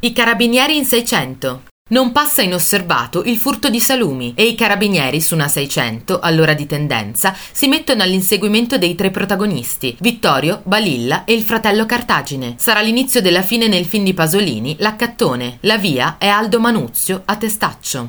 I carabinieri in 600. Non passa inosservato il furto di salumi e i carabinieri su una 600, all'ora di tendenza, si mettono all'inseguimento dei tre protagonisti, Vittorio, Balilla e il fratello Cartagine. Sarà l'inizio della fine nel film di Pasolini, L'Accattone. La via è Aldo Manuzio a Testaccio.